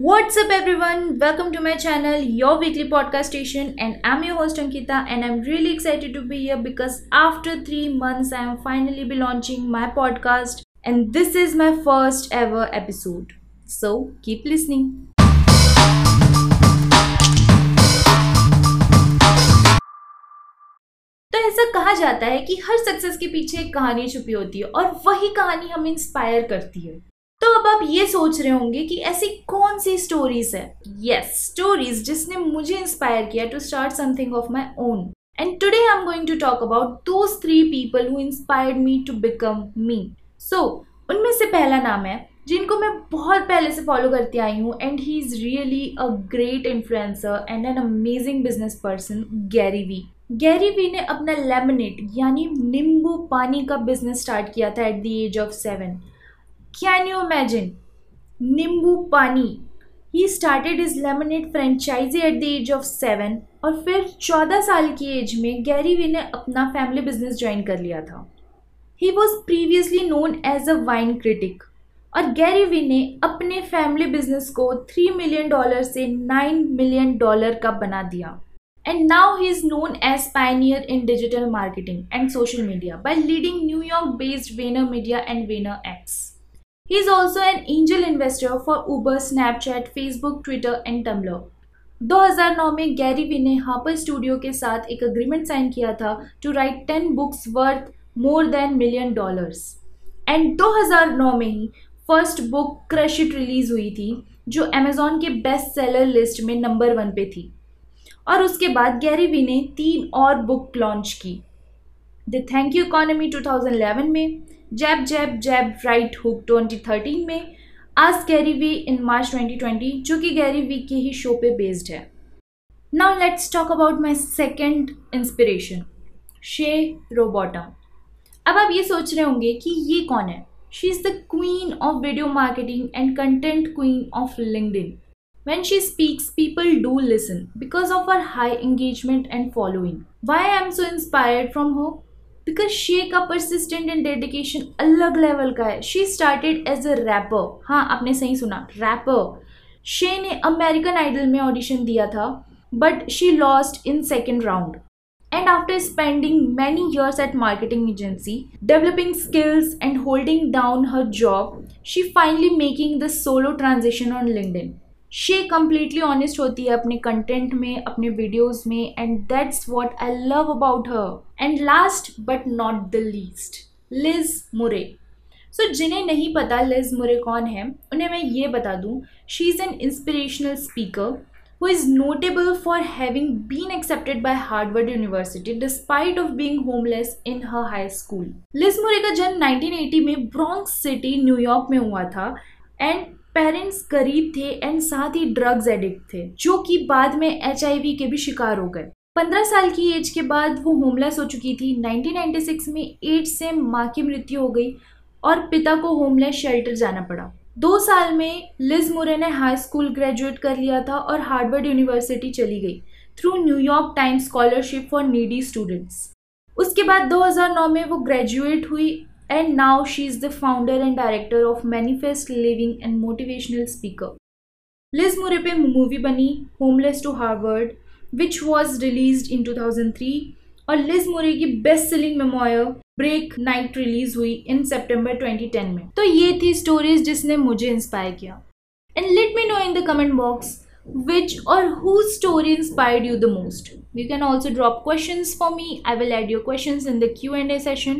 What's up, everyone? Welcome to my channel, your weekly podcast station, and I'm your host Ankita. And I'm really excited to be here because after three months, I am finally be launching my podcast, and this is my first ever episode. So keep listening. तो ऐसा कहा जाता है कि हर success के पीछे एक कहानी छुपी होती है और वही कहानी हमें इंस्पायर करती है तो अब आप ये सोच रहे होंगे कि ऐसी कौन सी स्टोरीज है? यस स्टोरीज जिसने मुझे इंस्पायर किया to start something of my own and today I am going to talk about those three people who inspired me to become me so उनमें से पहला नाम है, जिनको मैं बहुत पहले से फॉलो करती आई हूँ and he is really a great influencer and an amazing business person Gary Vee Gary Vee ने अपना लेमनेट यानी नींबू पानी का बिज़नेस स्टार्ट किया था at the age of seven can you imagine नींबू पानी he started his lemonade franchise at the age of seven और फिर चौदह साल की एज में गैरी वी ने अपना फैमिली बिज़नेस ज्वाइन कर लिया था। He was previously known as a wine critic और गैरी वी ने अपने फैमिली बिज़नेस को थ्री मिलियन डॉलर से नाइन मिलियन डॉलर का बना दिया। Now he is known as pioneer in digital marketing and social media by leading New York based Vayner Media and Vayner X. He is also an angel investor for Uber, Snapchat, Facebook, Twitter and Tumblr. 2009 में Gary Vee ने Harper studio के साथ एक agreement sign किया था to write 10 books worth more than million dollars and 2009 में ही first book crush it release हुई थी जो अमेजोन के बेस्ट सेलर लिस्ट में नंबर वन पे थी. और उसके बाद गैरी वी ने तीन और बुक लॉन्च की. द थैंक यू इकोनॉमी 2011 में जैब जैब जैब राइट हुक 2013 में आज गैरी वी इन मार्च 2020 जो कि गैरी वी के ही शो पे बेस्ड है now let's talk about my second inspiration Shay Rowbottom अब आप ये सोच रहे होंगे कि ये कौन है she is the queen of video marketing and content queen of LinkedIn When she speaks, people do listen because of her high engagement and following. Why I am so inspired from her? Because Shay का persistent and dedication अलग level का है। She started as a rapper हाँ आपने सही सुना। Wrapper शे ने अमेरिकन आइडल में ऑडिशन दिया था but she lost in second round and after spending many years at marketing agency developing skills and holding down her job she finally making the solo transaction on LinkedIn Shay completely honest होती है अपने content में, अपने videos में and that's what I love about her and last but not the least Liz Murray so जिन्हें नहीं पता Liz मुरे कौन है, उन्हें मैं ये बता दूँ she is an inspirational speaker who is notable for having been accepted by Harvard University despite of being homeless in her high school. Liz Murray का जन्म 1980 में ब्रॉन्क्स सिटी न्यूयॉर्क में हुआ था एंड पेरेंट्स गरीब थे एंड साथ ही drugs addict थे, जो कि बाद में एच के भी शिकार हो गए। पंद्रह साल की एज के बाद वो होमलेस हो चुकी थी। 1996 में एड्स से माँ की मृत्यु हो गई और पिता को होमलेस शेल्टर जाना पड़ा। दो साल में लिज मुरे ने हाई स्कूल ग्रेजुएट कर लिया था और हार्वर्ड यूनिवर्सिटी चली गई through New York Times scholarship for needy students उसके बाद 2009 में वो ग्रेजुएट हुई and now she is the founder and director of Manifest Living and motivational speaker. Liz Murray पे मूवी बनी Homeless to Harvard which was release in 2003 और Liz मुरे की best selling memoir Break Night release हुई इन सितंबर 2010 में तो ये थी स्टोरीज जिसने मुझे इंस्पायर किया and let me know in the comment box which or whose story inspired you the most you can also drop questions for me i will add your questions in the q&a session